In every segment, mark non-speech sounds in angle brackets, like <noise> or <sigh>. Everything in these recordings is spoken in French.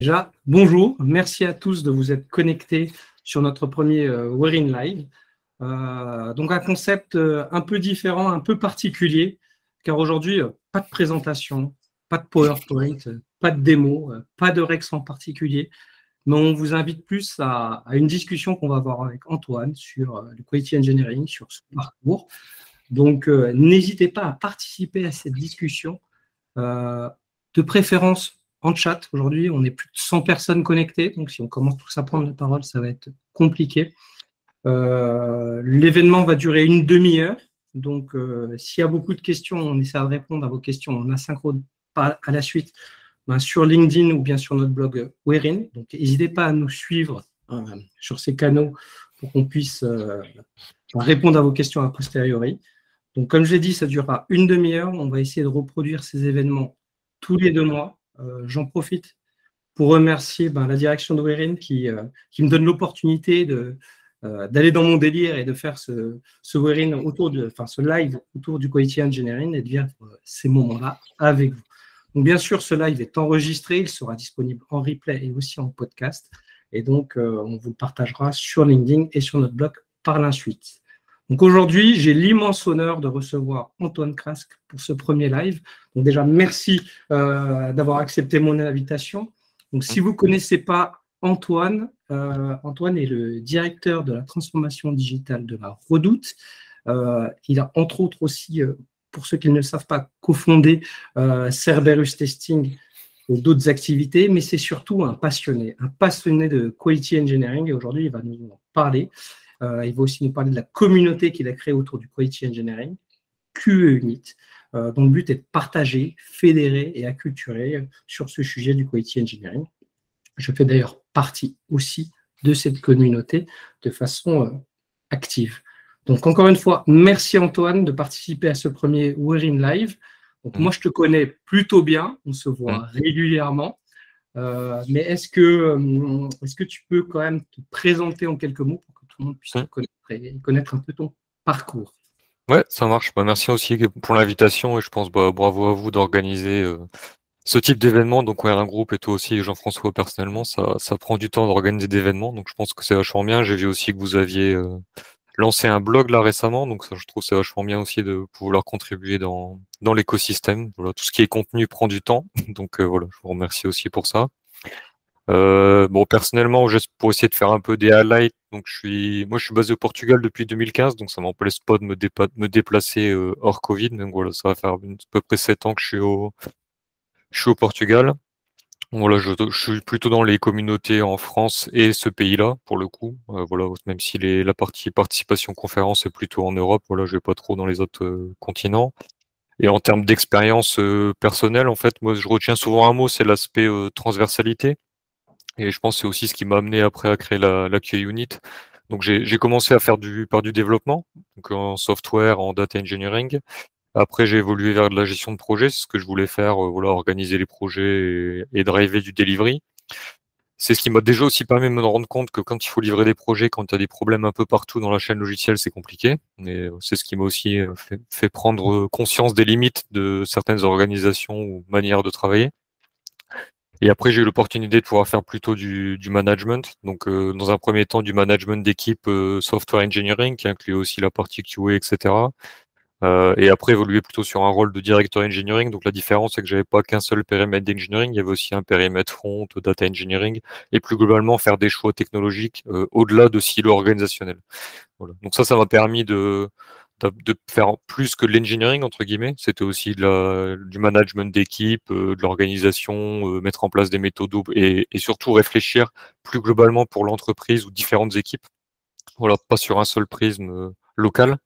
Déjà, bonjour, merci à tous de vous être connectés sur notre premier euh, Wearing Live. Euh, donc un concept euh, un peu différent, un peu particulier, car aujourd'hui, pas de présentation, pas de PowerPoint, pas de démo, pas de Rex en particulier, mais on vous invite plus à, une discussion qu'on va avoir avec Antoine sur le Quality Engineering, sur son parcours. Donc n'hésitez pas à participer à cette discussion, de préférence en chat. Aujourd'hui, on est plus de 100 personnes connectées, donc si on commence tous à prendre la parole, ça va être compliqué. Euh, l'événement va durer une demi-heure, donc euh, s'il y a beaucoup de questions, on essaie de répondre à vos questions en asynchrone à la suite ben, sur LinkedIn ou bien sur notre blog Werin. Donc n'hésitez pas à nous suivre euh, sur ces canaux pour qu'on puisse répondre à vos questions a posteriori. Donc comme je l'ai dit, ça durera une demi-heure. On va essayer de reproduire ces événements tous les deux mois. Euh, j'en profite pour remercier ben, la direction de Werin qui, euh, qui me donne l'opportunité euh, d'aller dans mon délire et de faire ce, live autour du Quality Engineering et de vivre ces moments-là avec vous. Bien sûr, ce live est enregistré, il sera disponible en replay et aussi en podcast. Et donc, on vous le partagera sur LinkedIn et sur notre blog par la suite. Donc aujourd'hui, j'ai l'immense honneur de recevoir Antoine Krasque pour ce premier live. Donc déjà, merci euh, d'avoir accepté mon invitation. Donc si vous ne connaissez pas Antoine, euh, Antoine est le directeur de la transformation digitale de la Redoute. Euh, il a entre autres aussi, pour ceux qui ne savent pas, cofondé Cerberus Testing ou d'autres activités, mais c'est surtout un passionné, un passionné de quality engineering et aujourd'hui il va nous en parler. Euh, il va aussi nous parler de la communauté qu'il a créée autour du Quality Engineering, QE Unit, euh, dont le but est de partager, fédérer et acculturer sur ce sujet du Quality Engineering. Je fais d'ailleurs partie aussi de cette communauté de façon euh, active. Donc, encore une fois, merci Antoine de participer à ce premier We're in Live. Donc, mm. moi, je te connais plutôt bien, on se voit mm. régulièrement. mais est-ce que, est que tu peux quand même te présenter en quelques mots le monde puisse connaître, connaître un peu ton parcours. Ouais, ça marche. Bah, merci aussi pour l'invitation et je pense bah, bravo à vous d'organiser euh, ce type d'événement. Donc, on est un groupe et toi aussi, Jean-François, personnellement, ça, ça prend du temps d'organiser des événements. Donc, je pense que c'est vachement bien. J'ai vu aussi que vous aviez euh, lancé un blog là récemment. Donc, ça, je trouve c'est vachement bien aussi de pouvoir contribuer dans, dans l'écosystème. Voilà, tout ce qui est contenu prend du temps. <laughs> Donc, euh, voilà, je vous remercie aussi pour ça. Euh, bon, personnellement, juste pour essayer de faire un peu des highlights, donc je suis, moi, je suis basé au Portugal depuis 2015, donc ça m'empêche pas de me, déplacer euh, hors Covid. Donc voilà, ça va faire à peu près sept ans que je suis au, je suis au Portugal. Voilà, je, suis plutôt dans les communautés en France et ce pays-là, pour le coup. Euh, voilà, même si la partie participation conférence est plutôt en Europe, voilà, je vais pas trop dans les autres euh, continents. Et en termes d'expérience personnelle, en fait, moi, je retiens souvent un mot, c'est l'aspect transversalité. Et je pense que c'est aussi ce qui m'a amené après à créer la, la Unit. Donc j'ai commencé à faire du, par du développement, en software, en data engineering. Après, j'ai évolué vers de la gestion de projet, c'est ce que je voulais faire, euh, voilà, organiser les projets et, et driver du delivery. C'est ce qui m'a déjà aussi permis de me rendre compte que quand il faut livrer des projets, quand il y a des problèmes un peu partout dans la chaîne logicielle, c'est compliqué. Et c'est ce qui m'a aussi euh, fait, prendre conscience des limites de certaines organisations ou manières de travailler. Et après, j'ai eu l'opportunité de pouvoir faire plutôt du, du management. Donc, euh, dans un premier temps, du management d'équipe euh, software engineering, qui inclut aussi la partie QA, etc. Euh, et après, évoluer plutôt sur un rôle de directeur engineering. Donc, la différence, c'est que j'avais pas qu'un seul périmètre d'engineering, il y avait aussi un périmètre front, data engineering, et plus globalement, faire des choix technologiques au-delà de silo organisationnel. Voilà. Donc ça, ça m'a permis de, de faire plus que l'engineering entre guillemets. C'était aussi du management d'équipe, euh, de l'organisation, euh, mettre en place des méthodes et, et, surtout réfléchir plus globalement pour l'entreprise ou différentes équipes. Voilà, pas sur un seul prisme euh, local.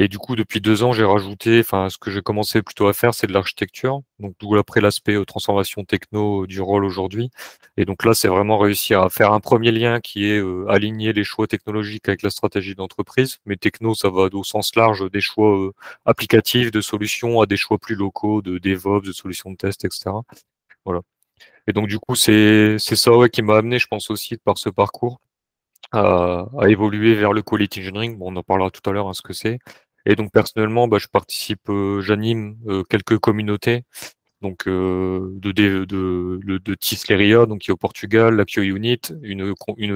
Et du coup, depuis deux ans, j'ai rajouté, enfin, ce que j'ai commencé plutôt à faire, c'est de l'architecture. Donc, d'où après l'aspect euh, transformation techno euh, du rôle aujourd'hui. Et donc là, c'est vraiment réussir à faire un premier lien qui est euh, aligner les choix technologiques avec la stratégie d'entreprise. Mais techno, ça va au sens large des choix applicatifs, de solutions, à des choix plus locaux, de DevOps, de solutions de test, etc. Voilà. Et donc, du coup, c'est ça ouais, qui m'a amené, je pense aussi, par ce parcours, à, à, évoluer vers le quality engineering. Bon, on en parlera tout à l'heure, hein, ce que c'est. Et donc personnellement, bah, je participe, euh, j'anime euh, quelques communautés. donc euh, de, de, de, Tisleria, donc qui est au Portugal, la Unit, une,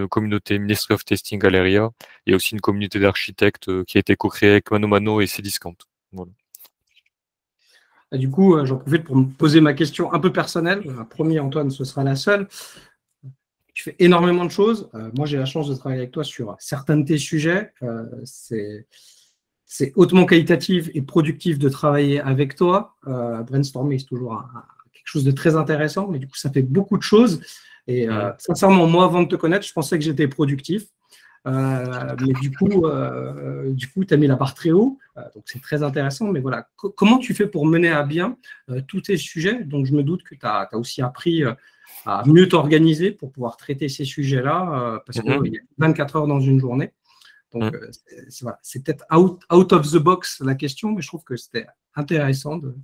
communauté Ministry of Testing Galeria, et aussi une communauté d'architectes qui a été co-créée avec Mano Mano et Cdiscount. Voilà. du coup, j'en profite pour me poser ma question un peu personnelle. Premier, Antoine, ce sera la seule. Tu fais énormément de choses. moi, j'ai la chance de travailler avec toi sur certains de tes sujets. c'est c'est hautement qualitatif et productif de travailler avec toi. Euh, brainstorming, c'est toujours quelque chose de très intéressant, mais du coup, ça fait beaucoup de choses. Et euh, sincèrement, moi, avant de te connaître, je pensais que j'étais productif. Euh, mais du coup, du coup, tu as mis la barre très haut, donc c'est très intéressant. Mais voilà, comment tu fais pour mener à bien tous tes sujets? Donc, je me doute que tu as, aussi appris à mieux t'organiser pour pouvoir traiter ces sujets-là, parce mm-hmm. qu'il y a 24 heures dans une journée. Donc, mm. euh, c'est peut-être out, out, of the box la question, mais je trouve que c'était intéressant de,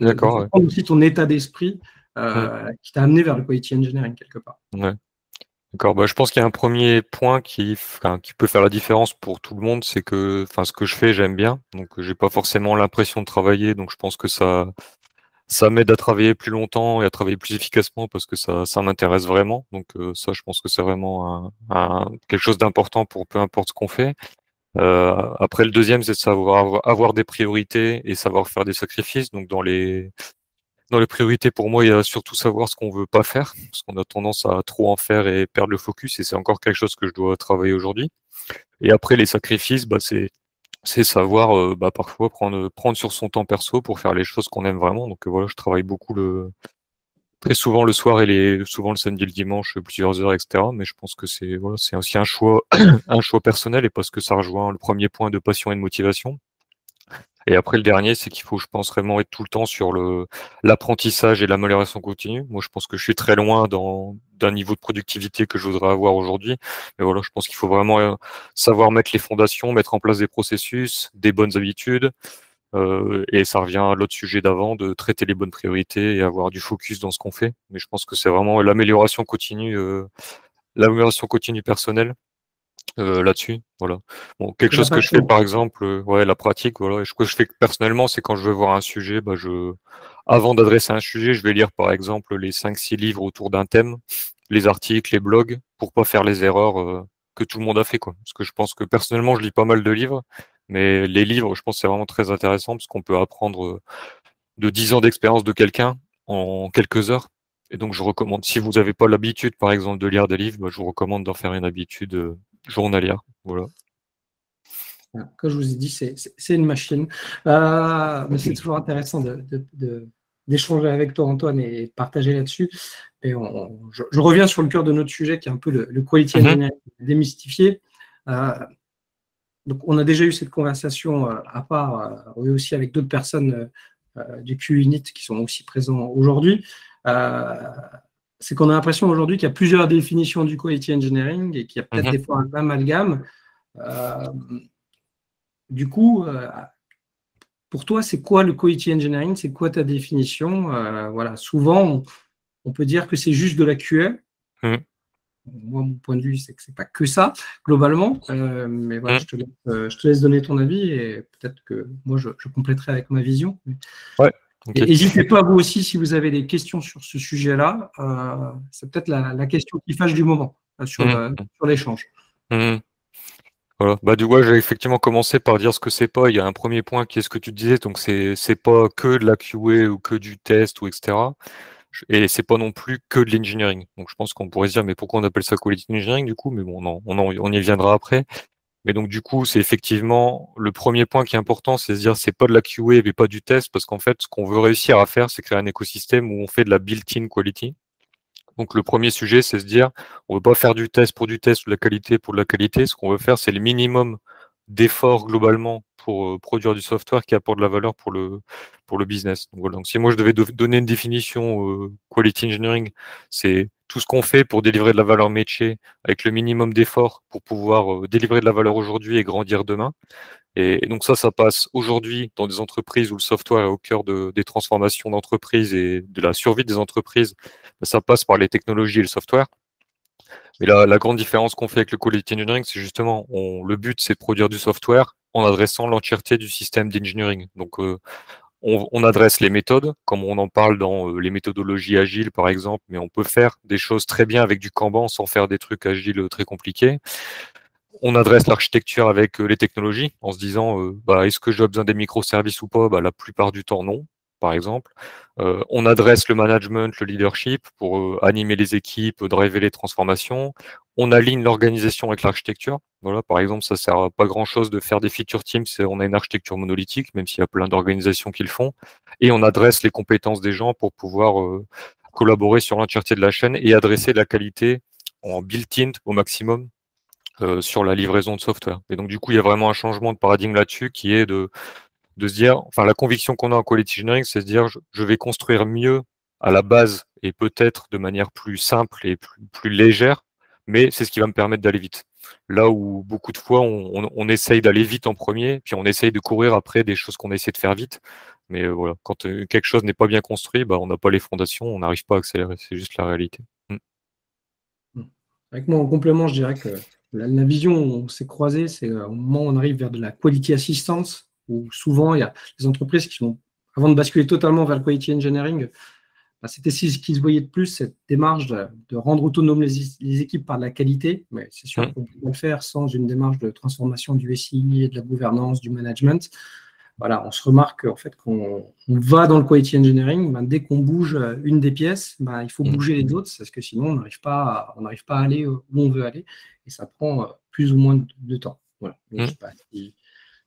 D'accord, comprendre aussi ton état d'esprit euh, qui t'a amené vers le quality engineering quelque part. Ouais. D'accord. Bah, je pense qu'il y a un premier point qui, qui peut faire la différence pour tout le monde, c'est que, enfin, ce que je fais, j'aime bien. Donc, j'ai pas forcément l'impression de travailler. Donc, je pense que ça, ça m'aide à travailler plus longtemps et à travailler plus efficacement parce que ça, ça m'intéresse vraiment. Donc euh, ça, je pense que c'est vraiment un, quelque chose d'important pour peu importe ce qu'on fait. Euh, après, le deuxième, c'est de savoir avoir, des priorités et savoir faire des sacrifices. Donc dans les dans les priorités, pour moi, il y a surtout savoir ce qu'on veut pas faire, parce qu'on a tendance à trop en faire et perdre le focus, et c'est encore quelque chose que je dois travailler aujourd'hui. Et après, les sacrifices, bah, c'est c'est savoir euh, bah, parfois prendre, prendre sur son temps perso pour faire les choses qu'on aime vraiment. Donc euh, voilà, je travaille beaucoup le très souvent le soir et les souvent le samedi le dimanche plusieurs heures, etc. Mais je pense que c'est voilà, aussi un choix <clears throat> un choix personnel et parce que ça rejoint le premier point de passion et de motivation. Et après, le dernier, c'est qu'il faut, je pense, vraiment être tout le temps sur le l'apprentissage et l'amélioration continue. Moi, je pense que je suis très loin dans d'un niveau de productivité que je voudrais avoir aujourd'hui. Mais voilà, je pense qu'il faut vraiment euh, savoir mettre les fondations, mettre en place des processus, des bonnes habitudes. Euh, et ça revient à l'autre sujet d'avant, de traiter les bonnes priorités et avoir du focus dans ce qu'on fait. Mais je pense que c'est vraiment l'amélioration continue, euh, l'amélioration continue personnelle euh, là-dessus. Voilà. Bon, quelque chose que je fais par exemple, euh, ouais, la pratique, voilà. ce que je fais personnellement, c'est quand je veux voir un sujet, bah, je, avant d'adresser un sujet, je vais lire par exemple les 5-6 livres autour d'un thème, les articles, les blogs, pour pas faire les erreurs euh, que tout le monde a fait, quoi. Parce que je pense que personnellement, je lis pas mal de livres, mais les livres, je pense que c'est vraiment très intéressant parce qu'on peut apprendre de 10 ans d'expérience de quelqu'un en quelques heures. Et donc, je recommande, si vous n'avez pas l'habitude, par exemple, de lire des livres, bah, je vous recommande d'en faire une habitude journalière. Voilà. Comme je vous ai dit, c'est une machine. Euh, mais c'est toujours intéressant d'échanger avec toi, Antoine, et de partager là-dessus. Et je, reviens sur le cœur de notre sujet, qui est un peu le, quality engineering démystifié. Euh, donc, on a déjà eu cette conversation euh, à part, oui, aussi avec d'autres personnes du Q-Unit qui sont aussi présents aujourd'hui c'est qu'on a l'impression aujourd'hui qu'il y a plusieurs définitions du quality engineering et qu'il y a peut-être mhm. des fois un amalgame. Euh, du coup, euh, pour toi, c'est quoi le quality engineering? C'est quoi ta définition? Euh, Voilà, souvent, on, peut dire que c'est juste de la QA. Mhm. Moi, mon point de vue, c'est que c'est pas que ça, globalement. mais voilà, mhm. je, te laisse, donner ton avis et peut-être que moi, je, je, compléterai avec ma vision. Ouais. N'hésitez pas, vous aussi, si vous avez des questions sur ce sujet-là. Euh, c'est peut-être la, question qui fâche du moment sur, mmh. sur l'échange. Mmh. Voilà. Bah, du coup, j'ai effectivement commencé par dire ce que c'est pas. Il y a un premier point qui est ce que tu disais. Donc, c'est, c'est pas que de la QA ou que du test ou etc. Et c'est pas non plus que de l'engineering. Donc, je pense qu'on pourrait se dire, mais pourquoi on appelle ça quality engineering du coup? Mais bon, on, on, on y viendra après. Mais donc du coup, c'est effectivement le premier point qui est important, c'est de se dire c'est pas de la QA mais pas du test, parce qu'en fait, ce qu'on veut réussir à faire, c'est créer un écosystème où on fait de la built-in quality. Donc le premier sujet, c'est se dire on veut pas faire du test pour du test ou de la qualité pour de la qualité. Ce qu'on veut faire, c'est le minimum d'efforts globalement pour euh, produire du software qui apporte de la valeur pour le pour le business. Donc, voilà. Donc si moi je devais donner une définition euh, quality engineering, c'est tout ce qu'on fait pour délivrer de la valeur métier avec le minimum d'efforts pour pouvoir euh, délivrer de la valeur aujourd'hui et grandir demain. Et, donc ça, ça passe aujourd'hui dans des entreprises où le software est au cœur de, des transformations d'entreprises et de la survie des entreprises. Ça passe par les technologies et le software. Mais la, la grande différence qu'on fait avec le quality engineering, c'est justement, le but, c'est de produire du software en adressant l'entièreté du système d'engineering. Donc, euh, on, adresse les méthodes, comme on en parle dans les méthodologies agiles par exemple, mais on peut faire des choses très bien avec du Kanban sans faire des trucs agiles très compliqués. On adresse l'architecture avec les technologies en se disant bah, est-ce que j'ai besoin des microservices ou pas? Bah, La plupart du temps, non par exemple. Euh, on adresse le management, le leadership pour euh, animer les équipes, driver les transformations. On aligne l'organisation avec l'architecture. Voilà, par exemple, ça sert à pas grand chose de faire des feature teams on a une architecture monolithique, même s'il y a plein d'organisations qui le font. Et on adresse les compétences des gens pour pouvoir euh, collaborer sur l'entièreté de la chaîne et adresser la qualité en built-in au maximum sur la livraison de software. Et donc, du coup, il y a vraiment un changement de paradigme là-dessus qui est de de se dire, enfin la conviction qu'on a en quality engineering, c'est de dire je, vais construire mieux à la base et peut-être de manière plus simple et plus, légère, mais c'est ce qui va me permettre d'aller vite. Là où beaucoup de fois on, on, essaye d'aller vite en premier, puis on essaye de courir après des choses qu'on essaie de faire vite. Mais euh, voilà, quand euh, quelque chose n'est pas bien construit, bah, on n'a pas les fondations, on n'arrive pas à accélérer. C'est juste la réalité. Mm. Avec moi, en complément, je dirais que la, la vision, on s'est croisé, c'est euh, au moment où on arrive vers de la quality assistance, où souvent il y a des entreprises qui sont, avant de basculer totalement vers le quality engineering, bah, c'était ce qui se voyait de plus, cette démarche de, rendre autonomes les, équipes par de la qualité. Mais c'est sûr mmh. qu'on peut le faire sans une démarche de transformation du SI, de la gouvernance, du management. Voilà, on se remarque en fait qu'on va dans le quality engineering, ben, dès qu'on bouge une des pièces, ben, il faut mmh. bouger les autres, parce que sinon on n'arrive pas, à, pas à aller où on veut aller, et ça prend plus ou moins de, temps. Voilà. Mmh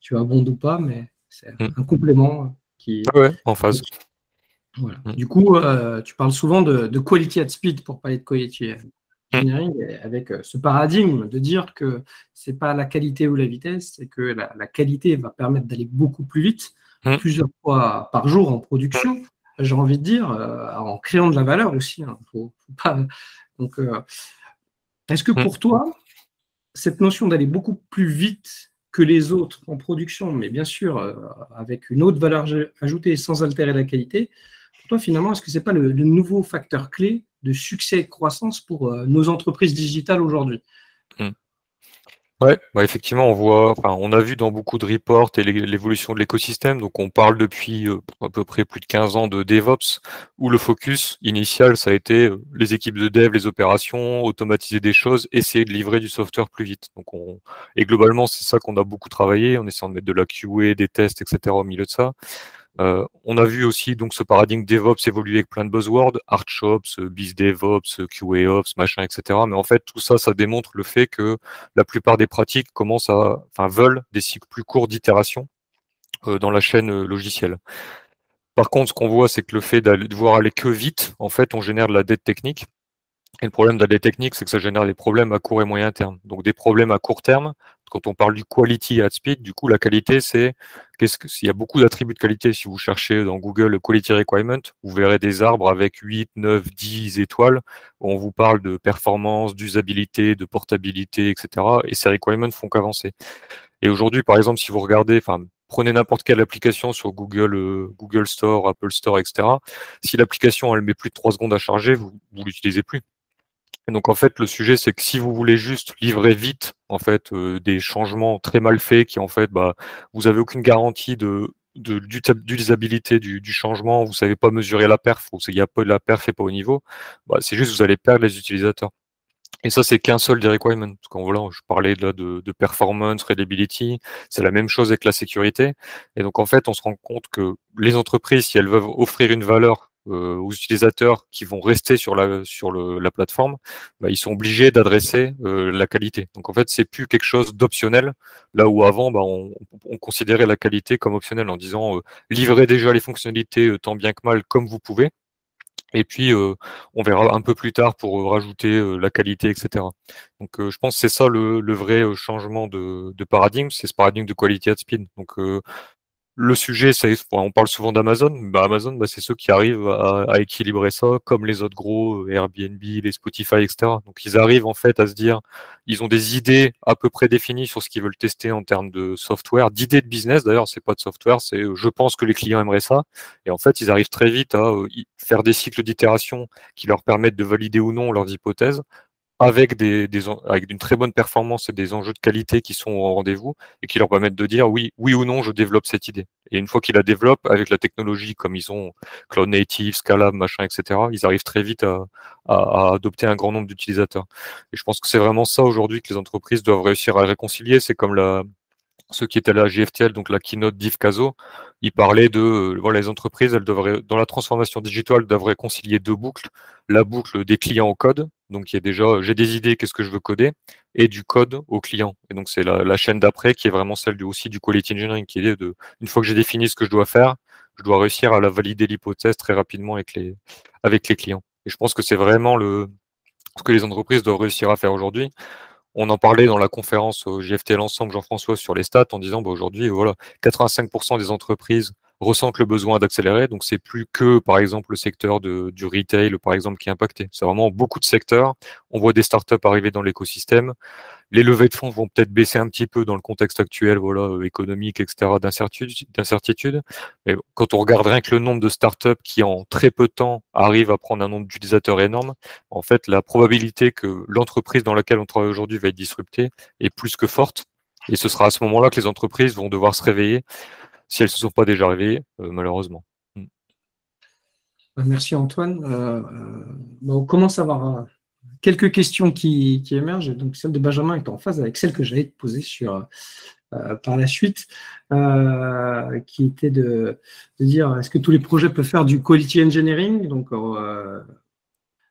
tu as bon ou pas, mais c'est mm. un complément qui. Ah ouais, en phase. Voilà. Mm. Du coup, euh, tu parles souvent de, quality at speed pour parler de quality mm. avec euh, ce paradigme de dire que c'est pas la qualité ou la vitesse, c'est que la, qualité va permettre d'aller beaucoup plus vite, plusieurs fois par jour en production. J'ai envie de dire, euh, en créant de la valeur aussi. Hein. <laughs> Donc, est-ce que pour toi, cette notion d'aller beaucoup plus vite que les autres en production, mais bien sûr euh, avec une autre valeur ajoutée sans altérer la qualité, pour toi finalement, est-ce que ce n'est pas le, nouveau facteur clé de succès et croissance pour euh, nos entreprises digitales aujourd'hui? Ouais, bah effectivement, on voit, enfin, on a vu dans beaucoup de reports et l'évolution de l'écosystème. Donc, on parle depuis euh, à peu près plus de 15 ans de DevOps, où le focus initial, ça a été euh, les équipes de dev, les opérations, automatiser des choses, essayer de livrer du software plus vite. Donc, on, et globalement, c'est ça qu'on a beaucoup travaillé, en essayant de mettre de la QA, des tests, etc. au milieu de ça. Euh, on a vu aussi donc ce paradigme DevOps évoluer avec plein de buzzwords, ArtShops, BizDevOps, QAOps, machin, etc. Mais en fait, tout ça, ça démontre le fait que la plupart des pratiques commencent à, enfin, veulent des cycles plus courts d'itération euh, dans la chaîne euh, logicielle. Par contre, ce qu'on voit, c'est que le fait de voir aller que vite, en fait, on génère de la dette technique. Et le problème de la dette technique, c'est que ça génère des problèmes à court et moyen terme. Donc des problèmes à court terme, quand on parle du quality at speed, du coup, la qualité, c'est qu'est-ce que il y a beaucoup d'attributs de qualité. Si vous cherchez dans Google quality requirement, vous verrez des arbres avec 8, 9, 10 étoiles où on vous parle de performance, d'usabilité, de portabilité, etc. Et ces requirements font qu'avancer. Et aujourd'hui, par exemple, si vous regardez, enfin, prenez n'importe quelle application sur Google, euh, Google Store, Apple Store, etc. Si l'application elle met plus de 3 secondes à charger, vous, vous l'utilisez plus. Et donc en fait, le sujet, c'est que si vous voulez juste livrer vite en fait euh, des changements très mal faits, qui en fait, bah, vous avez aucune garantie de d'utilisabilité du, du, changement, vous savez pas mesurer la perf, ou il y a pas de la perf et pas au niveau, bah, c'est juste vous allez perdre les utilisateurs. Et ça, c'est qu'un seul des requirements. Parce voilà, je parlais là de, de performance, readability, c'est la même chose avec la sécurité. Et donc en fait, on se rend compte que les entreprises, si elles veulent offrir une valeur euh, aux utilisateurs qui vont rester sur la sur le, la plateforme, bah, ils sont obligés d'adresser euh, la qualité. Donc en fait, c'est plus quelque chose d'optionnel, là où avant, bah, on, on, considérait la qualité comme optionnelle en disant euh, livrez déjà les fonctionnalités euh, tant bien que mal comme vous pouvez. Et puis, on verra un peu plus tard pour rajouter la qualité, etc. Donc, je pense que c'est ça le, le, vrai changement de, de paradigme, c'est ce paradigme de quality at speed. Donc, le sujet, c'est, on parle souvent d'Amazon. Bah, Amazon, bah, c'est ceux qui arrivent à, équilibrer ça, comme les autres gros, euh, Airbnb, les Spotify, etc. Donc, ils arrivent en fait à se dire, ils ont des idées à peu près définies sur ce qu'ils veulent tester en termes de software, d'idées de business. D'ailleurs, c'est pas de software, c'est, euh, je pense que les clients aimeraient ça. Et en fait, ils arrivent très vite à euh, faire des cycles d'itération qui leur permettent de valider ou non leurs hypothèses avec des, des avec une très bonne performance et des enjeux de qualité qui sont au rendez-vous et qui leur permettent de dire oui, oui ou non, je développe cette idée. Et une fois qu'ils la développent avec la technologie, comme ils ont Cloud Native, Scala, machin, etc., ils arrivent très vite à, adopter un grand nombre d'utilisateurs. Et je pense que c'est vraiment ça aujourd'hui que les entreprises doivent réussir à réconcilier. C'est comme la, ceux qui étaient à la GFTL, donc la keynote d'Yves Caso, il parlait de euh, les entreprises, elles devraient, dans la transformation digitale, devraient concilier deux boucles. La boucle des clients au code, donc il y a déjà j'ai des idées, qu'est-ce que je veux coder, et du code au client. Et donc c'est la, chaîne d'après qui est vraiment celle du, aussi du quality engineering, qui est de une fois que j'ai défini ce que je dois faire, je dois réussir à la valider l'hypothèse très rapidement avec les avec les clients. Et je pense que c'est vraiment le ce que les entreprises doivent réussir à faire aujourd'hui. On en parlait dans la conférence au GFT l'ensemble, Jean-François, sur les stats, en disant bah, aujourd'hui, voilà, 85% des entreprises ressentent le besoin d'accélérer. Donc, c'est plus que, par exemple, le secteur de, du retail, par exemple, qui est impacté. C'est vraiment beaucoup de secteurs. On voit des startups arriver dans l'écosystème. Les levées de fonds vont peut-être baisser un petit peu dans le contexte actuel, voilà, euh, économique, etc., d'incertitude. Mais quand on regarde rien que le nombre de startups qui, en très peu de temps, arrivent à prendre un nombre d'utilisateurs énorme, en fait, la probabilité que l'entreprise dans laquelle on travaille aujourd'hui va être disruptée est plus que forte. Et ce sera à ce moment-là que les entreprises vont devoir se réveiller si elles ne se sont pas déjà réveillées, euh, malheureusement. Mm. Merci Antoine. Euh, on commence à avoir quelques questions qui, émergent. Donc, celle de Benjamin est en phase avec celle que j'allais te poser sur, euh, par la suite, euh, qui était de, dire est-ce que tous les projets peuvent faire du quality engineering? Donc, euh,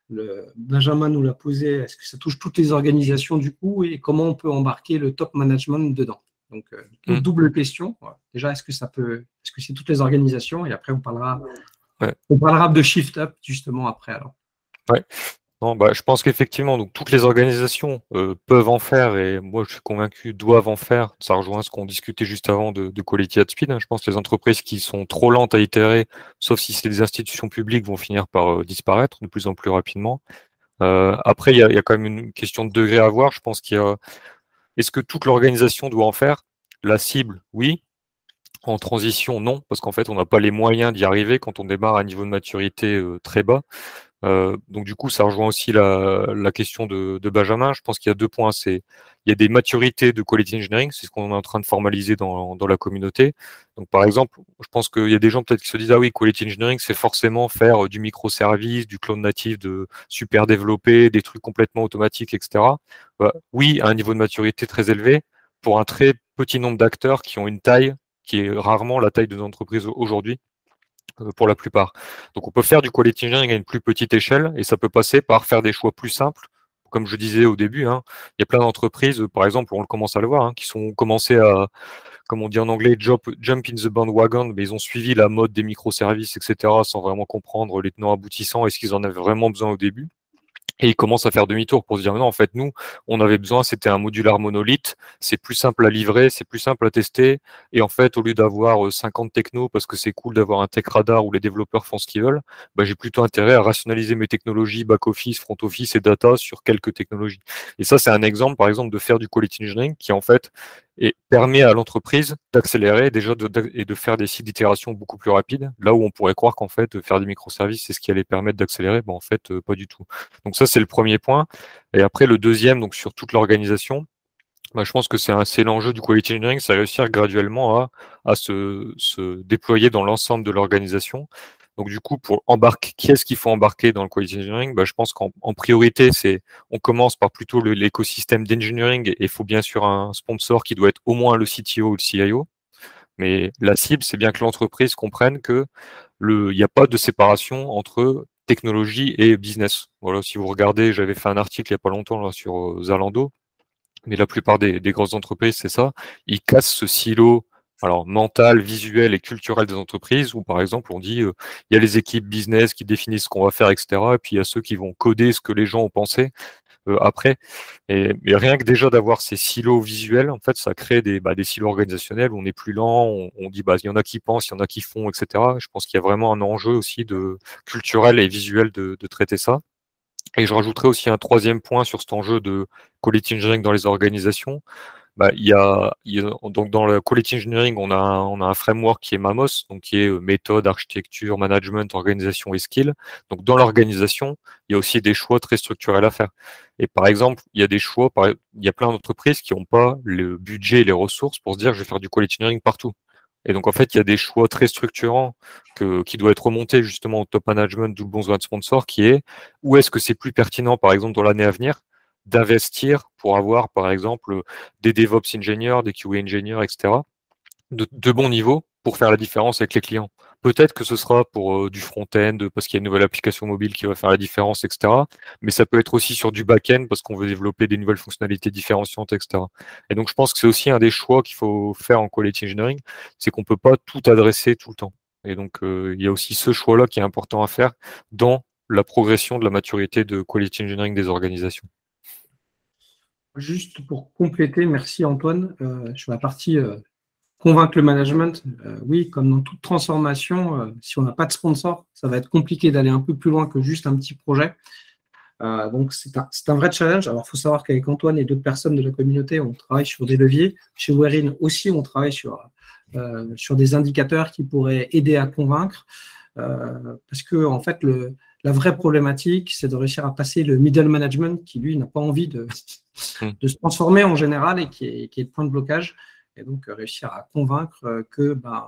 le, Benjamin nous l'a posé est-ce que ça touche toutes les organisations du coup et comment on peut embarquer le top management dedans? Donc, une mm. double question. Déjà, est-ce que ça peut, est-ce que c'est toutes les organisations? Et après, on parlera, on parlera de shift up justement après. Alors. Ouais. Non, bah, je pense qu'effectivement, donc toutes les organisations euh, peuvent en faire et moi je suis convaincu doivent en faire. Ça rejoint ce qu'on discutait juste avant de, de quality at speed. Hein. Je pense que les entreprises qui sont trop lentes à itérer, sauf si c'est des institutions publiques, vont finir par euh, disparaître de plus en plus rapidement. Euh, après, il y a, y a, quand même une question de degré à voir. Je pense qu'il y a est-ce que toute l'organisation doit en faire? La cible, oui. En transition, non, parce qu'en fait, on n'a pas les moyens d'y arriver quand on démarre à un niveau de maturité très bas. Euh, donc du coup, ça rejoint aussi la, question de, Benjamin. Je pense qu'il y a deux points. C'est il y a des maturités de quality engineering, c'est ce qu'on est en train de formaliser dans, la communauté. Donc par exemple, je pense qu'il y a des gens peut-être qui se disent ah oui, quality engineering, c'est forcément faire du microservice, du clone natif de super développé, des trucs complètement automatiques, etc. Bah, oui, à un niveau de maturité très élevé pour un très petit nombre d'acteurs qui ont une taille qui est rarement la taille de nos entreprises aujourd'hui. Euh, pour la plupart. Donc on peut faire du quality engineering à une plus petite échelle et ça peut passer par faire des choix plus simples. Comme je disais au début, hein, il y a plein d'entreprises, par exemple, on le commence à le voir, hein, qui sont commencé à, comme on dit en anglais, jump, jump in the bandwagon, mais ils ont suivi la mode des microservices, etc., sans vraiment comprendre les tenants aboutissants et ce qu'ils en avaient vraiment besoin au début. Et ils commencent à faire demi-tour pour se dire non, en fait, nous, on avait besoin, c'était un modular monolithe, c'est plus simple à livrer, c'est plus simple à tester. Et en fait, au lieu d'avoir 50 euh, technos, parce que c'est cool d'avoir un tech radar où les développeurs font ce qu'ils veulent, bah, j'ai plutôt intérêt à rationaliser mes technologies back-office, front-office et data sur quelques technologies. Et ça, c'est un exemple, par exemple, de faire du quality engineering qui, en fait, et permet à l'entreprise d'accélérer déjà et de faire des cycles d'itération beaucoup plus rapides. Là où on pourrait croire qu'en fait, faire des microservices, c'est ce qui allait permettre d'accélérer, bon, en fait, euh, pas du tout. Donc ça, c'est le premier point. Et après, le deuxième, donc sur toute l'organisation, bah, je pense que c'est l'enjeu du quality engineering, c'est réussir graduellement à, à se, se déployer dans l'ensemble de l'organisation. Donc du coup, pour embarquer, qui est-ce qu'il faut embarquer dans le quality engineering? Bah, Je pense qu'en priorité, c'est on commence par plutôt l'écosystème d'engineering et il faut bien sûr un sponsor qui doit être au moins le CTO ou le CIO. Mais la cible, c'est bien que l'entreprise comprenne que il n'y a pas de séparation entre technologie et business. Voilà, si vous regardez, j'avais fait un article il n'y a pas longtemps là, sur euh, Zalando, mais la plupart des, des grosses entreprises, c'est ça. Ils cassent ce silo alors mental, visuel et culturel des entreprises, où par exemple on dit euh, il y a les équipes business qui définissent ce qu'on va faire, etc. Et puis il y a ceux qui vont coder ce que les gens ont pensé euh, après. Et, rien que déjà d'avoir ces silos visuels, en fait, ça crée des, bah, des silos organisationnels où on est plus lent, on, dit bah il y en a qui pensent, il y en a qui font, etc. Je pense qu'il y a vraiment un enjeu aussi de culturel et visuel de, traiter ça. Et je rajouterai aussi un troisième point sur cet enjeu de quality engineering dans les organisations bah, il, y a, donc dans le quality engineering, on a, un, on a un framework qui est MAMOS, donc qui est euh, méthode, architecture, management, organisation et skill. Donc dans l'organisation, il y a aussi des choix très structurels à faire. Et par exemple, il y a des choix, il y a plein d'entreprises qui n'ont pas le budget et les ressources pour se dire je vais faire du quality engineering partout. Et donc en fait, il y a des choix très structurants que, qui doivent être remontés justement au top management, d'où le bon de sponsor, qui est où est-ce que c'est plus pertinent, par exemple, dans l'année à venir, d'investir pour avoir, par exemple, des DevOps ingénieurs, des QA ingénieurs, etc., de, de bon niveau pour faire la différence avec les clients. Peut-être que ce sera pour euh, du front-end parce qu'il y a une nouvelle application mobile qui va faire la différence, etc. Mais ça peut être aussi sur du back-end parce qu'on veut développer des nouvelles fonctionnalités différenciantes, etc. Et donc je pense que c'est aussi un des choix qu'il faut faire en quality engineering, c'est qu'on peut pas tout adresser tout le temps. Et donc euh, il y a aussi ce choix-là qui est important à faire dans la progression de la maturité de quality engineering des organisations. Juste pour compléter, merci Antoine. Euh, sur la partie euh, convaincre le management, euh, oui, comme dans toute transformation, si on n'a pas de sponsor, ça va être compliqué d'aller un peu plus loin que juste un petit projet. donc c'est un, vrai challenge. Alors il faut savoir qu'avec Antoine et d'autres personnes de la communauté, on travaille sur des leviers. Chez Werin aussi, on travaille sur, sur des indicateurs qui pourraient aider à convaincre. parce que en fait, le, la vraie problématique, c'est de réussir à passer le middle management qui, lui, n'a pas envie de, hmm. de, se transformer en général et qui est, qui est, le point de blocage. Et donc, euh, réussir à convaincre euh, que ben,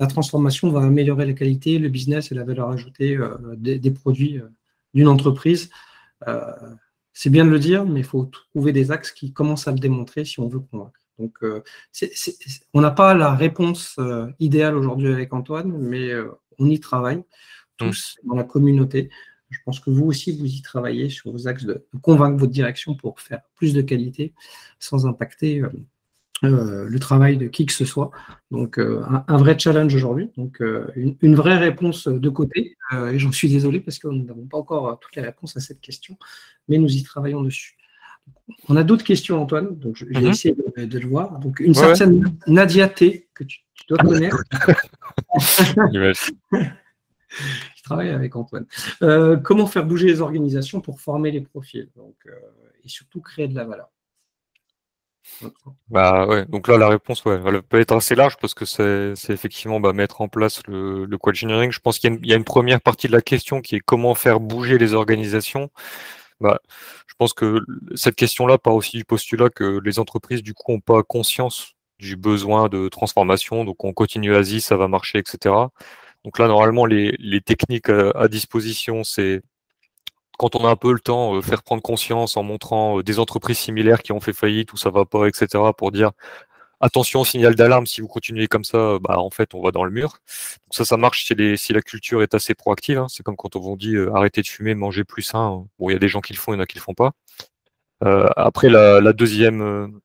la transformation va améliorer la qualité, le business et la valeur ajoutée euh, des, produits d'une entreprise. c'est bien de le dire, mais il faut trouver des axes qui commencent à le démontrer si on veut convaincre. Donc, on n'a pas la réponse idéale aujourd'hui avec Antoine, mais on y travaille. Mm. tous dans la communauté. Je pense que vous aussi, vous y travaillez sur vos axes de, convaincre votre direction pour faire plus de qualité sans impacter euh, euh, le travail de qui que ce soit. Donc, euh, un, vrai challenge aujourd'hui. Donc, une, vraie réponse de côté. et j'en suis désolé parce que nous n'avons pas encore toutes les réponses à cette question, mais nous y travaillons dessus. On a d'autres questions, Antoine. Donc, j'ai mm-hmm. essayé de, le voir. Donc, une certaine Nadia T, que tu, tu dois connaître. <laughs> <laughs> <laughs> Je travaille avec Antoine. Euh, comment faire bouger les organisations pour former les profils donc, euh, et surtout créer de la valeur? Bah ouais, donc là la réponse elle peut être assez large parce que c'est effectivement bah, mettre en place le, le engineering. Je pense qu'il y, a une première partie de la question qui est comment faire bouger les organisations. Bah, je pense que cette question-là part aussi du postulat que les entreprises du coup n'ont pas conscience du besoin de transformation, donc on continue Asie, ça va marcher, etc. Donc là, normalement, les, techniques euh, à, disposition, c'est quand on a un peu le temps, euh, faire prendre conscience en montrant euh, des entreprises similaires qui ont fait faillite, où ça va pas, etc., pour dire attention, signal d'alarme, si vous continuez comme ça, bah, en fait, on va dans le mur. Donc ça, ça marche si, les, si la culture est assez proactive. Hein. C'est comme quand on vous dit arrêtez de fumer, mangez plus sain. Bon, il y a des gens qui le font, il y en a qui le font pas. après, la, la deuxième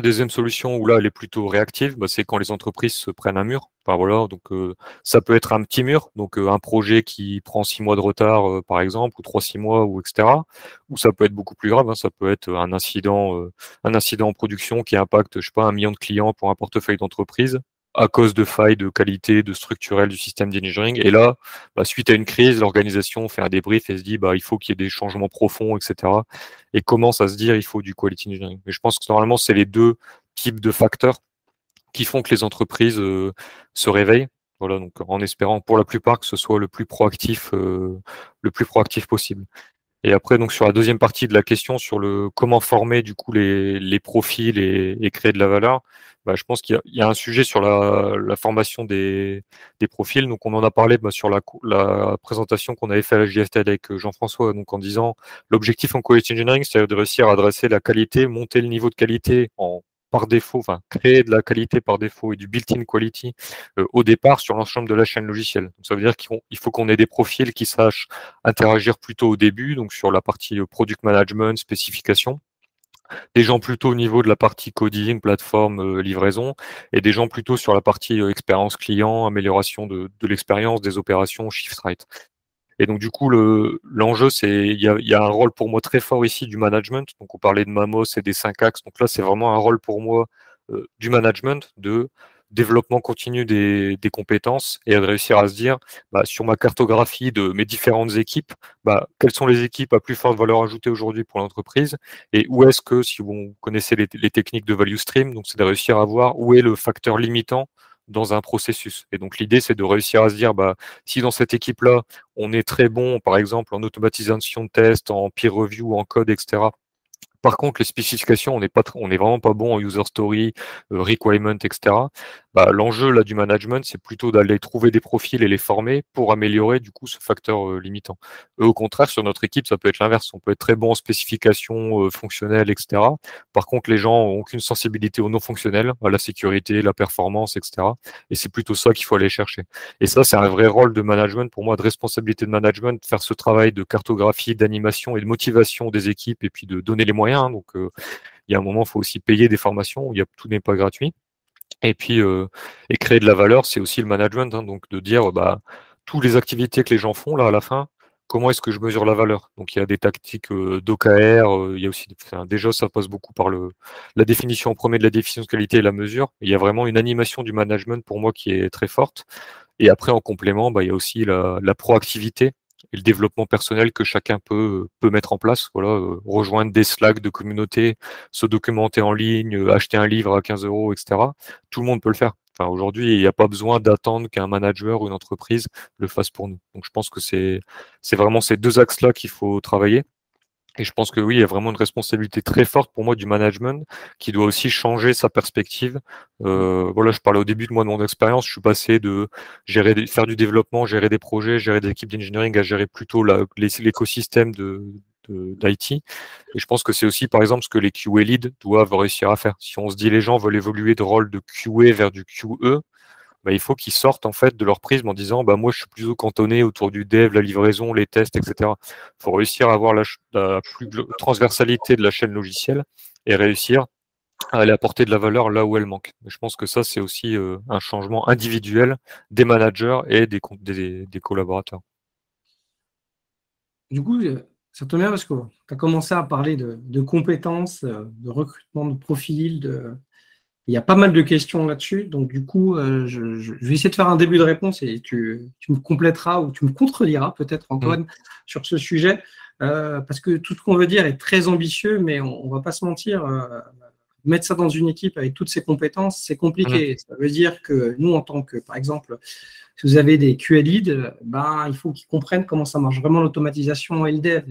deuxième solution, où là, elle est plutôt réactive, bah, c'est quand les entreprises se prennent un mur. Enfin, voilà, donc euh, ça peut être un petit mur, donc euh, un projet qui prend six mois de retard, euh, par exemple, ou trois, six mois, ou etc. Ou ça peut être beaucoup plus grave, hein, ça peut être un incident, un incident en production qui impacte, je sais pas, un million de clients pour un portefeuille d'entreprise à cause de failles de qualité, de structurel du système d'engineering. Et là, bah, suite à une crise, l'organisation fait un débrief et se dit bah, il faut qu'il y ait des changements profonds, etc. Et commence à se dire il faut du quality engineering? Mais je pense que normalement, c'est les deux types de facteurs qui font que les entreprises euh, se réveillent. Voilà, donc en espérant pour la plupart que ce soit le plus proactif, euh, le plus proactif possible. Et après, donc sur la deuxième partie de la question sur le comment former du coup les, les profils et, et, créer de la valeur, bah, je pense qu'il y, y, a un sujet sur la, la formation des, des, profils. Donc on en a parlé bah, sur la, la présentation qu'on avait fait à la JFT avec Jean-François, donc en disant l'objectif en quality engineering, c'est de réussir à adresser la qualité, monter le niveau de qualité en par défaut, enfin créer de la qualité par défaut et du built-in quality euh, au départ sur l'ensemble de la chaîne logicielle. Donc, ça veut dire qu'il faut qu'on ait des profils qui sachent interagir plutôt au début, donc sur la partie euh, product management, spécification, des gens plutôt au niveau de la partie coding, plateforme, euh, livraison, et des gens plutôt sur la partie expérience client, amélioration de, de l'expérience, des opérations, shift right. Et donc, du coup, l'enjeu, c'est il y a, y a, un rôle pour moi très fort ici du management. Donc, on parlait de Mamos et des cinq axes. Donc là, c'est vraiment un rôle pour moi euh, du management de développement continu des, compétences et de réussir à se dire, bah, sur ma cartographie de mes différentes équipes, bah, quelles sont les équipes à plus forte valeur ajoutée aujourd'hui pour l'entreprise et où est-ce que, si vous connaissez les, les techniques de value stream, donc c'est de réussir à voir où est le facteur limitant dans un processus. Et donc l'idée, c'est de réussir à se dire, bah, si dans cette équipe-là, on est très bon, par exemple, en automatisation de tests, en peer review, en code, etc., par contre, les spécifications, on n'est pas, on est vraiment pas bon en user story, euh, requirement, etc. Bah, l'enjeu là du management, c'est plutôt d'aller trouver des profils et les former pour améliorer du coup ce facteur euh, limitant. Eux, au contraire, sur notre équipe, ça peut être l'inverse. On peut être très bon en spécifications euh, fonctionnelles, etc. Par contre, les gens ont aucune sensibilité au non fonctionnel, à la sécurité, la performance, etc. Et c'est plutôt ça qu'il faut aller chercher. Et ça, c'est un vrai rôle de management pour moi, de responsabilité de management, de faire ce travail de cartographie, d'animation et de motivation des équipes, et puis de donner les moyens. Hein. donc, il y a un moment, il faut aussi payer des formations où y a, tout n'est pas gratuit. Et puis, et créer de la valeur, c'est aussi le management. Hein, donc, de dire, bah, toutes les activités que les gens font là à la fin, comment est-ce que je mesure la valeur? Donc, il y a des tactiques d'OKR. Il y a aussi, déjà, ça passe beaucoup par la définition en premier de la définition de qualité et la mesure. Il y a vraiment une animation du management pour moi qui est très forte. Et après, en complément, bah, il y a aussi la proactivité et le développement personnel que chacun peut, peut mettre en place. Voilà, euh, rejoindre des Slack de communauté, se documenter en ligne, euh, acheter un livre à 15 euros, etc. Tout le monde peut le faire. Enfin, aujourd'hui, il n'y a pas besoin d'attendre qu'un manager ou une entreprise le fasse pour nous. Donc, je pense que c'est, c'est vraiment ces deux axes-là qu'il faut travailler. Et je pense que oui, il y a vraiment une responsabilité très forte pour moi du management qui doit aussi changer sa perspective. Euh, voilà, je parlais au début de moi de mon expérience, je suis passé de gérer, faire du développement, gérer des projets, gérer des équipes d'engineering à gérer plutôt l'écosystème de, d'IT. Et je pense que c'est aussi, par exemple, ce que les QA leads doivent réussir à faire. Si on se dit les gens veulent évoluer de rôle de QA vers du QE, bah, il faut qu'ils sortent en fait de leur prisme en disant bah moi je suis plutôt cantonné autour du dev, la livraison, les tests, etc. Il faut réussir à avoir la, plus transversalité de la chaîne logicielle et réussir à aller apporter de la valeur là où elle manque. je pense que ça c'est aussi euh, un changement individuel des managers et des, collaborateurs. Du coup, ça tombe bien parce que tu as commencé à parler de, de compétences, euh, de recrutement de profils, de, il y a pas mal de questions là-dessus. Donc, du coup, euh, je, vais essayer de faire un début de réponse et tu, me compléteras ou tu me contrediras peut-être, Antoine, mm. sur ce sujet. Euh, parce que tout ce qu'on veut dire est très ambitieux, mais on ne va pas se mentir. Euh, mettre ça dans une équipe avec toutes ces compétences, c'est compliqué. Ça veut dire que nous, en tant que, par exemple, si vous avez des QA leads, ben, il faut qu'ils comprennent comment ça marche vraiment l'automatisation et le dev.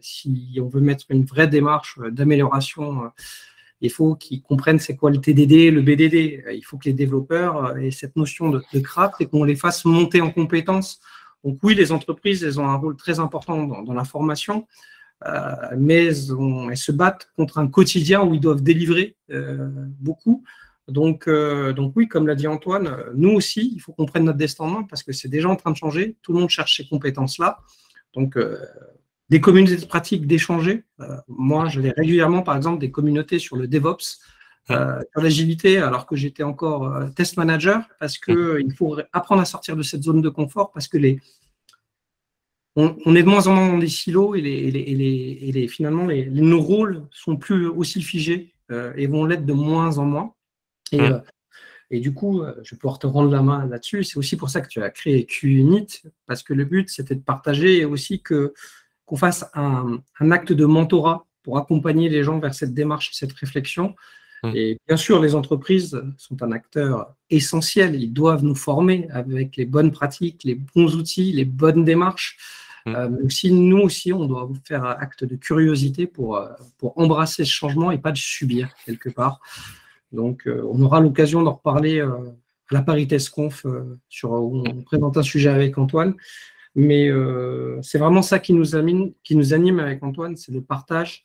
si on veut mettre une vraie démarche d'amélioration il faut qu'ils comprennent c'est quoi le TDD, le BDD. Il faut que les développeurs aient cette notion de, craft et qu'on les fasse monter en compétences. Donc oui, les entreprises, elles ont un rôle très important dans, la formation, euh, mais elles, se battent contre un quotidien où ils doivent délivrer euh, beaucoup. Donc, euh, donc oui, comme l'a dit Antoine, nous aussi, il faut qu'on prenne notre destin parce que c'est déjà en train de changer. Tout le monde cherche ces compétences-là. Donc, des communautés de pratique d'échanger. Euh, moi, j'avais régulièrement, par exemple, des communautés sur le DevOps, euh, sur l'agilité, alors que j'étais encore euh, test manager, parce qu'il faut apprendre à sortir de cette zone de confort, parce que les, on, est de moins en moins dans des silos et, les, les, les finalement, nos rôles sont plus aussi figés et vont l'être de moins en moins. Et, et du coup, je vais pouvoir te rendre la main là-dessus. C'est aussi pour ça que tu as créé QUnit, parce que le but, c'était de partager aussi que qu'on fasse un, acte de mentorat pour accompagner les gens vers cette démarche, cette réflexion. Mmh. Et bien sûr, les entreprises sont un acteur essentiel. Ils doivent nous former avec les bonnes pratiques, les bons outils, les bonnes démarches. Mmh. Euh, même si nous aussi, on doit faire acte de curiosité pour, euh, pour embrasser ce changement et pas de subir quelque part. Donc, euh, on aura l'occasion d'en reparler à la Parites Conf, sur, où on présente un sujet avec Antoine. Mais euh, c'est vraiment ça qui nous, anime, qui nous anime avec Antoine, c'est le partage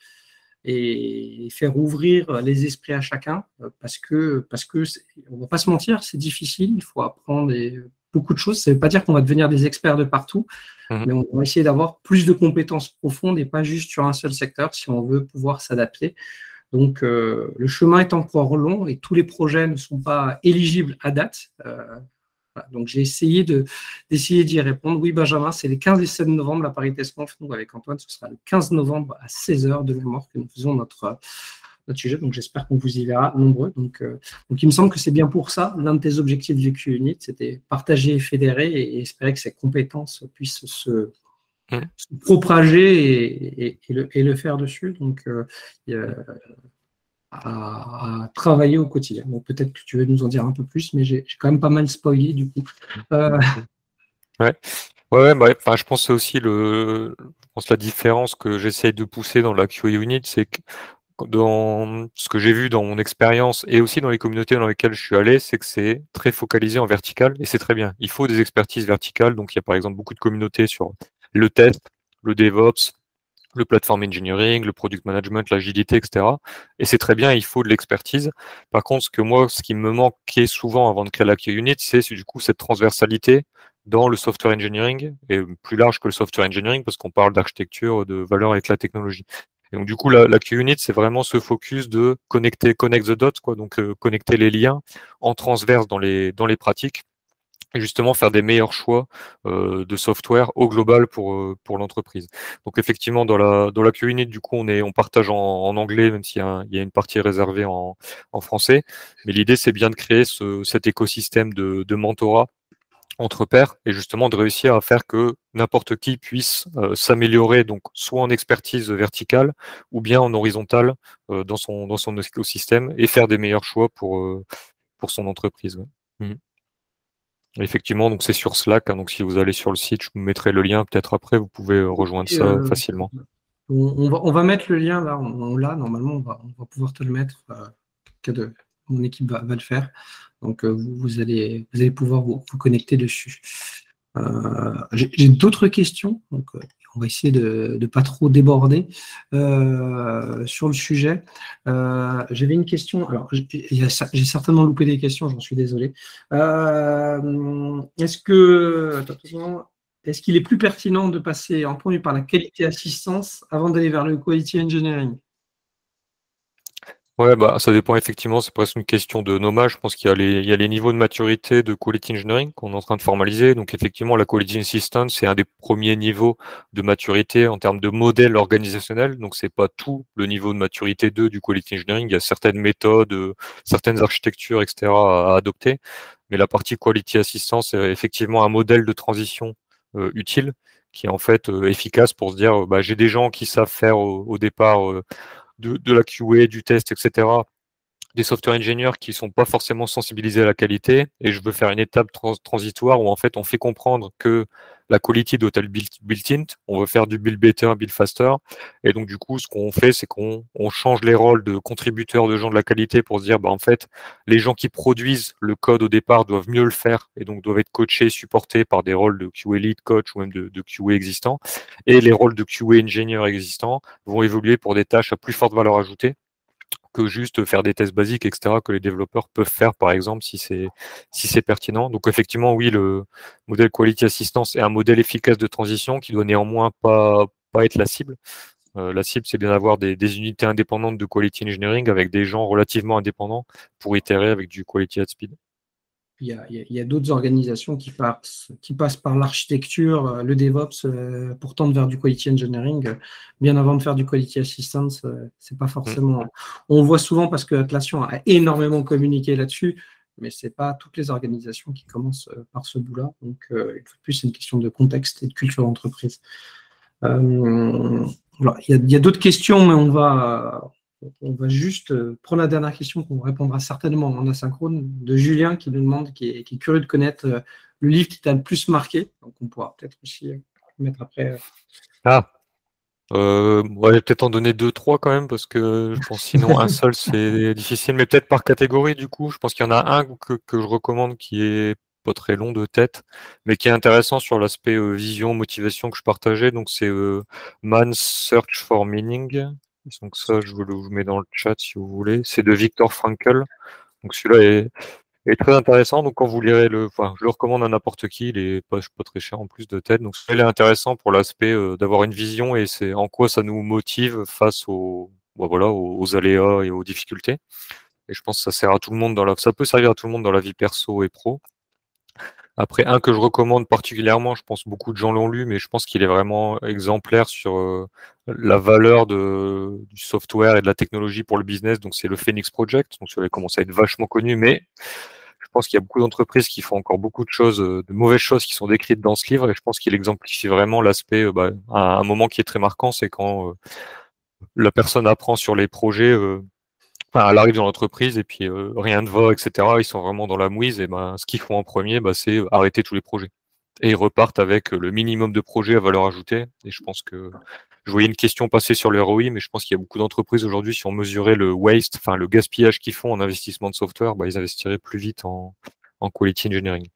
et faire ouvrir les esprits à chacun euh, parce que, parce que on va pas se mentir, c'est difficile, il faut apprendre beaucoup de choses. Ça ne veut pas dire qu'on va devenir des experts de partout, mmh. mais on va essayer d'avoir plus de compétences profondes et pas juste sur un seul secteur si on veut pouvoir s'adapter. Donc, euh, le chemin est encore long et tous les projets ne sont pas éligibles à date donc j'ai essayé d'essayer d'y répondre. Oui, Benjamin, c'est les 15 et 16 novembre, la Paris Test Conf. avec Antoine, ce sera le 15 novembre à 16h de mémoire que nous faisons notre, notre sujet. Donc, j'espère qu'on vous y verra nombreux. Donc, donc il me semble que c'est bien pour ça. L'un de tes objectifs du Q-Unit, c'était partager et fédérer et, espérer que ces compétences puissent se, mmh. propager et, le, et, le, faire dessus. Donc, à, travailler au quotidien. Donc peut-être que tu veux nous en dire un peu plus, mais j'ai quand même pas mal spoilé du coup. Euh, <laughs> ouais. Ouais, bah, je pense aussi le, je pense la différence que j'essaie de pousser dans la QA Unit, c'est que dans ce que j'ai vu dans mon expérience et aussi dans les communautés dans lesquelles je suis allé, c'est que c'est très focalisé en vertical et c'est très bien. Il faut des expertises verticales. Donc, il y a par exemple beaucoup de communautés sur le test, le DevOps, le platform engineering, le product management, l'agilité, etc. Et c'est très bien, il faut de l'expertise. Par contre, ce que moi, ce qui me manquait souvent avant de créer la Unit, c'est du coup cette transversalité dans le software engineering et plus large que le software engineering parce qu'on parle d'architecture, de valeur avec la technologie. Et donc du coup, la, la Unit, c'est vraiment ce focus de connecter, connect the dots, quoi, donc euh, connecter les liens en transverse dans les dans les pratiques justement faire des meilleurs choix euh, de software au global pour euh, pour l'entreprise. Donc effectivement dans la dans la Q-Unit du coup on est on partage en, en anglais même s'il y, y a une partie réservée en, en français, mais l'idée c'est bien de créer ce, cet écosystème de, de mentorat entre pairs et justement de réussir à faire que n'importe qui puisse euh, s'améliorer donc soit en expertise verticale ou bien en horizontale euh, dans son dans son écosystème et faire des meilleurs choix pour euh, pour son entreprise. Mmh. Effectivement, donc c'est sur Slack. Hein, donc si vous allez sur le site, je vous mettrai le lien peut-être après. Vous pouvez euh, rejoindre ça euh, facilement. On, va, on va mettre le lien là. On, l'a normalement. On va, on va pouvoir te le mettre. Euh, mon équipe va, va, le faire. Donc vous, vous, allez, vous allez pouvoir vous, vous connecter dessus. J'ai d'autres questions. Donc, on va essayer de ne pas trop déborder euh, sur le sujet. Euh, j'avais une question. Alors, j'ai certainement loupé des questions, j'en suis désolé. Euh, est-ce que est-ce qu'il est plus pertinent de passer en premier par la qualité assistance avant d'aller vers le quality engineering? Ouais, bah, ça dépend effectivement, c'est presque une question de nommage. Je pense qu'il y a les, y a les niveaux de maturité de quality engineering qu'on est en train de formaliser. Donc, effectivement, la quality assistance, c'est un des premiers niveaux de maturité en termes de modèle organisationnel. Donc, c'est pas tout le niveau de maturité 2 du quality engineering. Il y a certaines méthodes, euh, certaines architectures, etc. à, adopter. Mais la partie quality assistance, c'est effectivement un modèle de transition euh, utile qui est en fait euh, efficace pour se dire, bah, j'ai des gens qui savent faire au, départ de, la QA, du test, etc., des software ingénieurs qui sont pas forcément sensibilisés à la qualité et je veux faire une étape transitoire où en fait on fait comprendre que la quality doit être built-in, on veut faire du build better, build faster. Et donc du coup ce qu'on fait c'est qu'on on change les rôles de contributeurs de gens de la qualité pour se dire bah en fait les gens qui produisent le code au départ doivent mieux le faire et donc doivent être coachés, supportés par des rôles de QA lead coach ou même de, de QA existants. Et les rôles de QA ingénieurs existants vont évoluer pour des tâches à plus forte valeur ajoutée que juste faire des tests basiques, etc., que les développeurs peuvent faire, par exemple, si c'est si c'est pertinent. Donc effectivement, oui, le modèle Quality Assistance est un modèle efficace de transition qui doit néanmoins pas être la cible. Euh, la cible, c'est bien d'avoir des, des, unités indépendantes de quality engineering avec des gens relativement indépendants pour itérer avec du quality at speed il y a, d'autres organisations qui passent, qui passent par l'architecture, euh, le DevOps, euh, pour tendre vers du quality engineering. Bien avant de faire du quality assistance, euh, c'est pas forcément. On voit souvent parce que Atlassian a énormément communiqué là-dessus, mais c'est pas toutes les organisations qui commencent par ce bout-là. Donc, une fois de plus, c'est une question de contexte et de culture d'entreprise. il y a d'autres questions, mais on va, on va juste euh, prendre la dernière question qu'on répondra certainement en asynchrone de Julien qui nous demande, qui est, curieux de connaître euh, le livre qui t'a le plus marqué. Donc on pourra peut-être aussi euh, mettre après. Ah, euh, ouais, peut-être en donner deux, trois quand même, parce que je pense sinon un seul c'est difficile, mais peut-être par catégorie du coup. Je pense qu'il y en a un que, je recommande qui est pas très long de tête, mais qui est intéressant sur l'aspect vision, motivation que je partageais. Donc c'est Man's Search for Meaning donc ça, je vous le mets dans le chat si vous voulez. C'est de Victor Frankl. Donc celui-là est, très intéressant. Donc quand vous lirez le, enfin, je le recommande à n'importe qui. Il est pas, pas très cher en plus de tête. Donc celui-là est intéressant pour l'aspect euh, d'avoir une vision et c'est en quoi ça nous motive face aux, bah, voilà, aux, aléas et aux difficultés. Et je pense que ça sert à tout le monde dans la, ça peut servir à tout le monde dans la vie perso et pro. Après, un que je recommande particulièrement, je pense beaucoup de gens l'ont lu, mais je pense qu'il est vraiment exemplaire sur euh, la valeur de, du software et de la technologie pour le business. Donc, c'est le Phoenix Project. Donc, ça avait commencé à être vachement connu, mais je pense qu'il y a beaucoup d'entreprises qui font encore beaucoup de choses, euh, de mauvaises choses qui sont décrites dans ce livre. Et je pense qu'il exemplifie vraiment l'aspect, euh, bah, un, moment qui est très marquant, c'est quand la personne apprend sur les projets Enfin, elle arrive dans l'entreprise et puis euh, rien ne va, etc. Ils sont vraiment dans la mouise. Et ben, ce qu'ils font en premier, bah, c'est arrêter tous les projets. Et ils repartent avec le minimum de projets à valeur ajoutée. Et je pense que je voyais une question passer sur le ROI, mais je pense qu'il y a beaucoup d'entreprises aujourd'hui, si on mesurait le waste, enfin le gaspillage qu'ils font en investissement de software, bah, ils investiraient plus vite en, en quality engineering.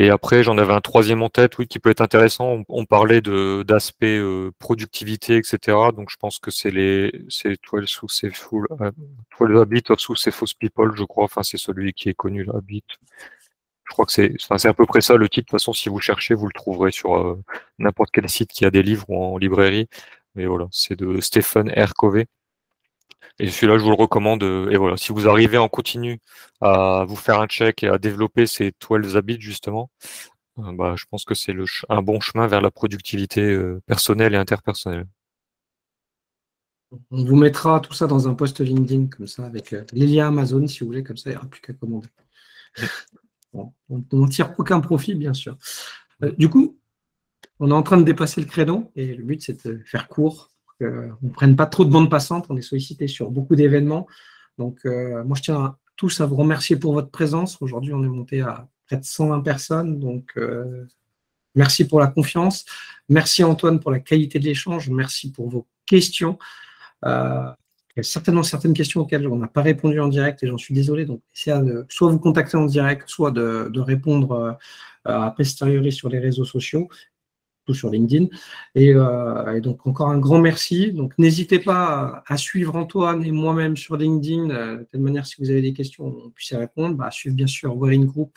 Et après, j'en avais un troisième en tête, oui, qui peut être intéressant. On, parlait de d'aspect euh, productivité, etc. Donc, je pense que c'est les c'est 12 Successful, euh, 12 Habits of Successful People, je crois. Enfin, c'est celui qui est connu, là, Habit. Je crois que c'est enfin, c'est à peu près ça le titre. De toute façon, si vous cherchez, vous le trouverez sur euh, n'importe quel site qui a des livres ou en librairie. Mais voilà, c'est de Stephen R. Covey. Et celui-là, je vous le recommande. Euh, et voilà, si vous arrivez en continu à vous faire un check et à développer ces 12 habits, justement, euh, bah, je pense que c'est un bon chemin vers la productivité euh, personnelle et interpersonnelle. On vous mettra tout ça dans un post LinkedIn, comme ça, avec les liens Amazon, si vous voulez, comme ça, il n'y aura plus qu'à commander. <laughs> on n'en tire aucun profit, bien sûr. du coup, on est en train de dépasser le créneau, et le but, c'est de faire court qu'on ne prenne pas trop de bandes passantes. On est sollicité sur beaucoup d'événements. Donc, euh, moi, je tiens à, tous à vous remercier pour votre présence. Aujourd'hui, on est monté à près de 120 personnes. Donc, euh, merci pour la confiance. Merci Antoine pour la qualité de l'échange. Merci pour vos questions. Euh, il y a certainement certaines questions auxquelles on n'a pas répondu en direct et j'en suis désolé. Donc, essayez de soit vous contacter en direct, soit de, de répondre à posteriori sur les réseaux sociaux sur LinkedIn. Euh, et, donc encore un grand merci. Donc n'hésitez pas à, suivre Antoine et moi-même sur LinkedIn, euh, de telle manière si vous avez des questions, on puisse y répondre. Bah, suivre bien sûr Wearing Group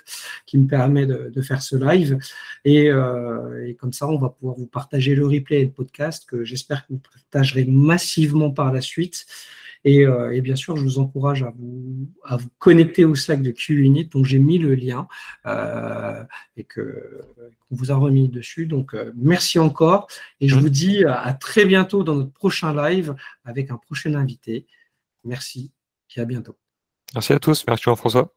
qui me permet de, faire ce live. Euh, et, comme ça, on va pouvoir vous partager le replay et le podcast que j'espère que vous partagerez massivement par la suite. Euh, et, bien sûr, je vous encourage à vous, connecter au Slack de QUnit. Donc, j'ai mis le lien euh, et qu'on vous a remis dessus. Donc, euh, merci encore. Et je vous dis à, très bientôt dans notre prochain live avec un prochain invité. Merci et à bientôt. Merci à tous. Merci Jean-François.